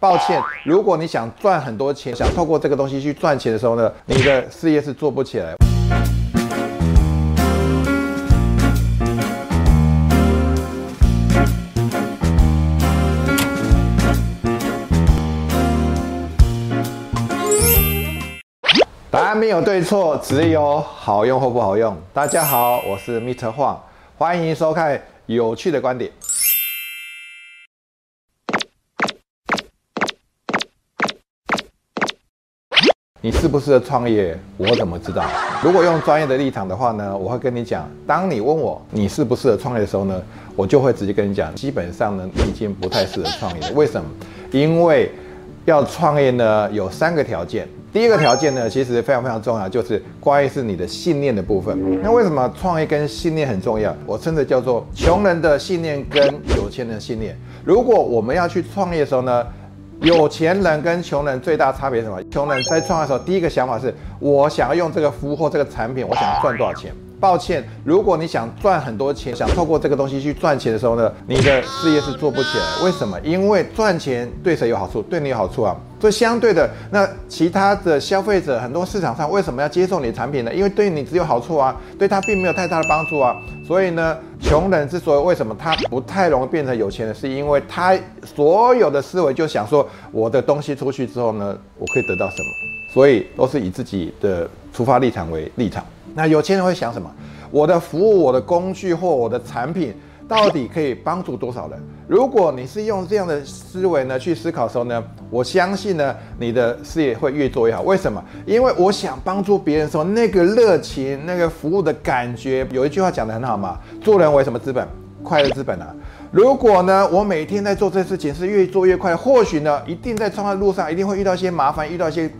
抱歉，如果你想赚很多钱，想透过这个东西去赚钱的时候呢，你的事业是做不起来。答案没有对错，只有好用或不好用。大家好，我是 Mr. 黄，欢迎收看有趣的观点。你适不适合创业？我怎么知道？如果用专业的立场的话呢，我会跟你讲，当你问我你适不适合创业的时候呢，我就会直接跟你讲，基本上呢，你已经不太适合创业。为什么？因为要创业呢，有三个条件。第一个条件呢，其实非常非常重要，就是关于是你的信念的部分。那为什么创业跟信念很重要？我称之叫做穷人的信念跟有钱人的信念。如果我们要去创业的时候呢？有钱人跟穷人最大差别是什么？穷人在创业的时候，第一个想法是我想要用这个服务或这个产品，我想赚多少钱。抱歉，如果你想赚很多钱，想透过这个东西去赚钱的时候呢，你的事业是做不起来。为什么？因为赚钱对谁有好处？对你有好处啊。所以相对的，那其他的消费者很多市场上为什么要接受你的产品呢？因为对你只有好处啊，对他并没有太大的帮助啊。所以呢，穷人之所以为什么他不太容易变成有钱人，是因为他所有的思维就想说，我的东西出去之后呢，我可以得到什么？所以都是以自己的出发立场为立场。那有钱人会想什么？我的服务、我的工具或我的产品到底可以帮助多少人？如果你是用这样的思维呢去思考的时候呢，我相信呢你的事业会越做越好。为什么？因为我想帮助别人的时候，那个热情、那个服务的感觉，有一句话讲得很好嘛：做人为什么资本？快乐资本啊！如果呢我每天在做这事情是越做越快，或许呢一定在创业路上一定会遇到一些麻烦，遇到一些。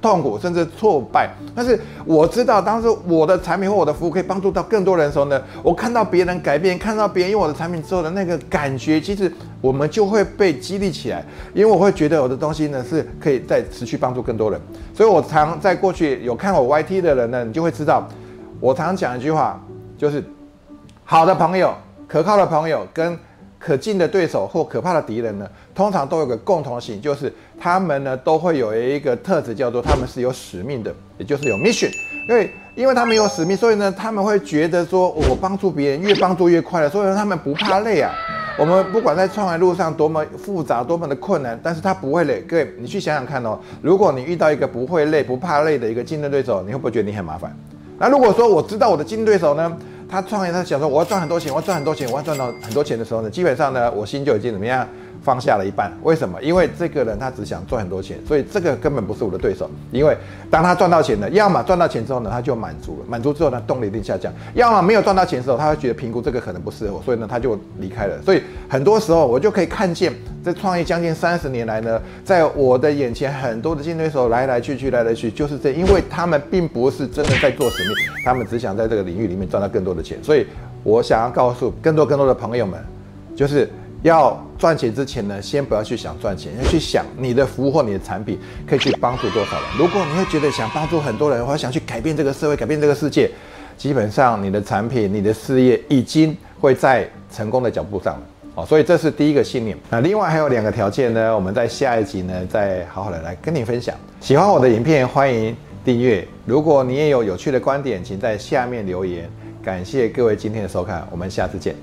痛苦甚至挫败，但是我知道，当时我的产品或我的服务可以帮助到更多人的时候呢，我看到别人改变，看到别人用我的产品之后的那个感觉，其实我们就会被激励起来，因为我会觉得我的东西呢是可以再持续帮助更多人。所以我常在过去有看我 YT 的人呢，你就会知道，我常讲一句话，就是好的朋友、可靠的朋友跟。可敬的对手或可怕的敌人呢，通常都有个共同性，就是他们呢都会有一个特质，叫做他们是有使命的，也就是有 mission。因为因为他们有使命，所以呢他们会觉得说，我帮助别人越帮助越快乐，所以他们不怕累啊。我们不管在创业路上多么复杂、多么的困难，但是他不会累。各位，你去想想看哦，如果你遇到一个不会累、不怕累的一个竞争对手，你会不会觉得你很麻烦？那如果说我知道我的竞争对手呢？他创业，他想说我要赚很多钱，我要赚很多钱，我要赚到很多钱的时候呢，基本上呢，我心就已经怎么样？放下了一半，为什么？因为这个人他只想赚很多钱，所以这个根本不是我的对手。因为当他赚到钱了，要么赚到钱之后呢，他就满足了，满足之后呢，动力一定下降；要么没有赚到钱的时候，他会觉得评估这个可能不适合我，所以呢，他就离开了。所以很多时候我就可以看见，在创业将近三十年来呢，在我的眼前，很多的竞争对手来来去去，来来去，就是这，因为他们并不是真的在做使命，他们只想在这个领域里面赚到更多的钱。所以我想要告诉更多更多的朋友们，就是。要赚钱之前呢，先不要去想赚钱，要去想你的服务或你的产品可以去帮助多少人。如果你会觉得想帮助很多人，或想去改变这个社会、改变这个世界，基本上你的产品、你的事业已经会在成功的脚步上了。哦，所以这是第一个信念。那另外还有两个条件呢，我们在下一集呢再好好的来跟你分享。喜欢我的影片，欢迎订阅。如果你也有有趣的观点，请在下面留言。感谢各位今天的收看，我们下次见。